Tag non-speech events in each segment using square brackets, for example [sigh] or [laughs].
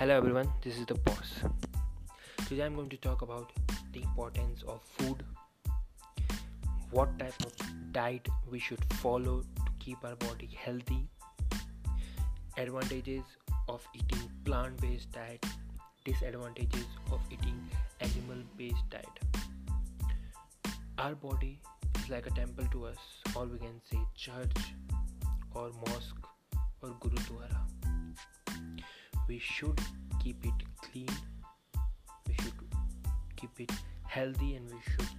Hello everyone, this is the boss. Today I'm going to talk about the importance of food, what type of diet we should follow to keep our body healthy, advantages of eating plant-based diet, disadvantages of eating animal-based diet. Our body is like a temple to us, or we can say church or mosque or gurudwara we should keep it clean we should keep it healthy and we should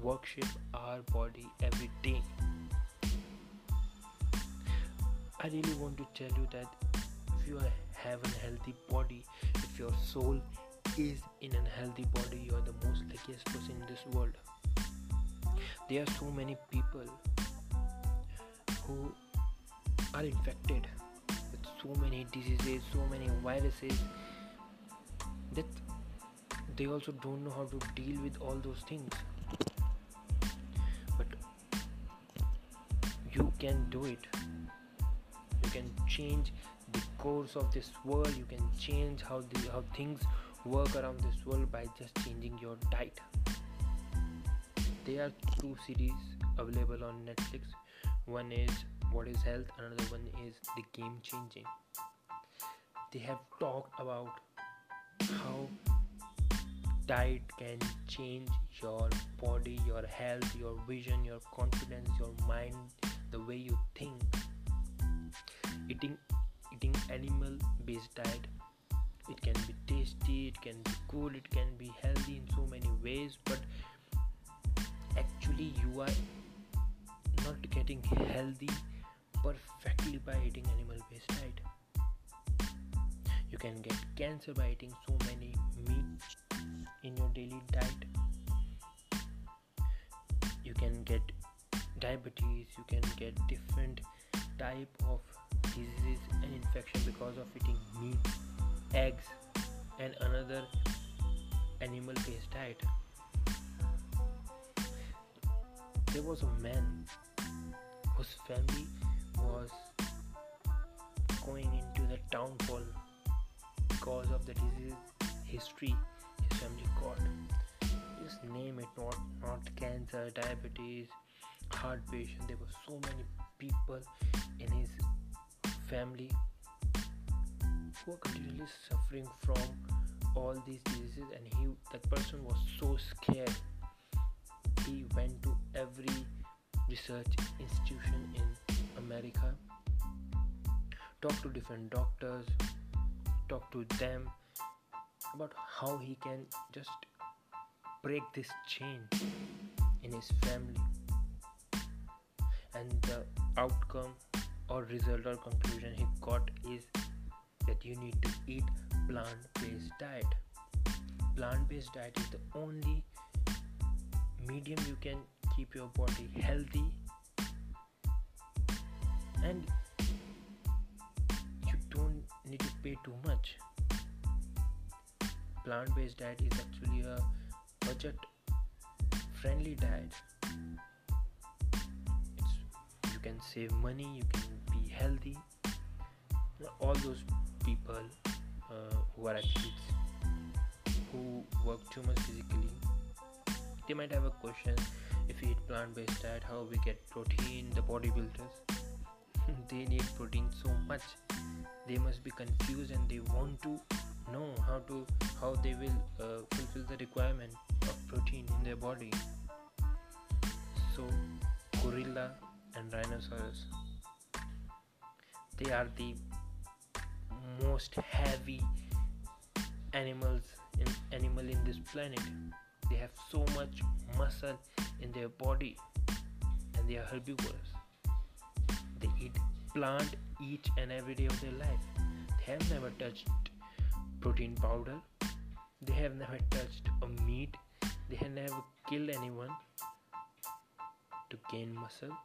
worship our body every day. I really want to tell you that if you have a healthy body if your soul is in a healthy body you are the most luckiest person in this world. There are so many people who are infected so many diseases so many viruses that they also don't know how to deal with all those things. But you can do it. You can change the course of this world. You can change how the how things work around this world by just changing your diet. There are two series available on netflix. One is what is health. Another one is the game changing. They have talked about how diet can change your body your health your vision your confidence your mind the way you think. Eating eating animal based diet it can be tasty it can be good it can be healthy in so many ways but actually you are not getting healthy perfectly by eating animal based diet. You can get cancer by eating so many meat in your daily diet. You can get diabetes, you can get different type of diseases and infection because of eating meat, eggs and another animal based diet. There was a man whose family was going into the downfall because of the disease history his family got. Just name it, not not cancer, diabetes, heart patient. There were so many people in his family who are continually suffering from all these diseases, and he that person was so scared. He went to every research institution in America. Talk to different doctors, talk to them about how he can just break this chain in his family. And the outcome or result or conclusion he got is that you need to eat plant based diet. Plant based diet is the only medium you can keep your body healthy and you don't need to pay too much. Plant-based diet is actually a budget friendly diet. It's, you can save money you can be healthy. All those people uh, who are athletes who work too much physically they might have a question. If we eat plant-based diet how we get protein the bodybuilders [laughs] they need protein so much. They must be confused and they want to know how to how they will uh, fulfill the requirement of protein in their body. So gorilla and rhinoceros they are the most heavy animals in animal in this planet. They have so much muscle in their body and they are herbivores plant each and every day of their life. They have never touched protein powder. They have never touched a meat. They have never killed anyone to gain muscle.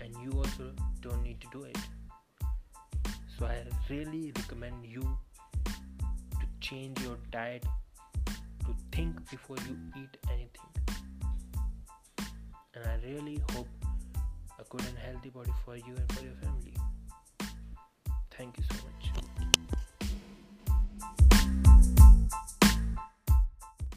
And you also don't need to do it. So I really recommend you to change your diet to think before you eat anything. And I really hope good and healthy body for you and for your family. Thank you so much.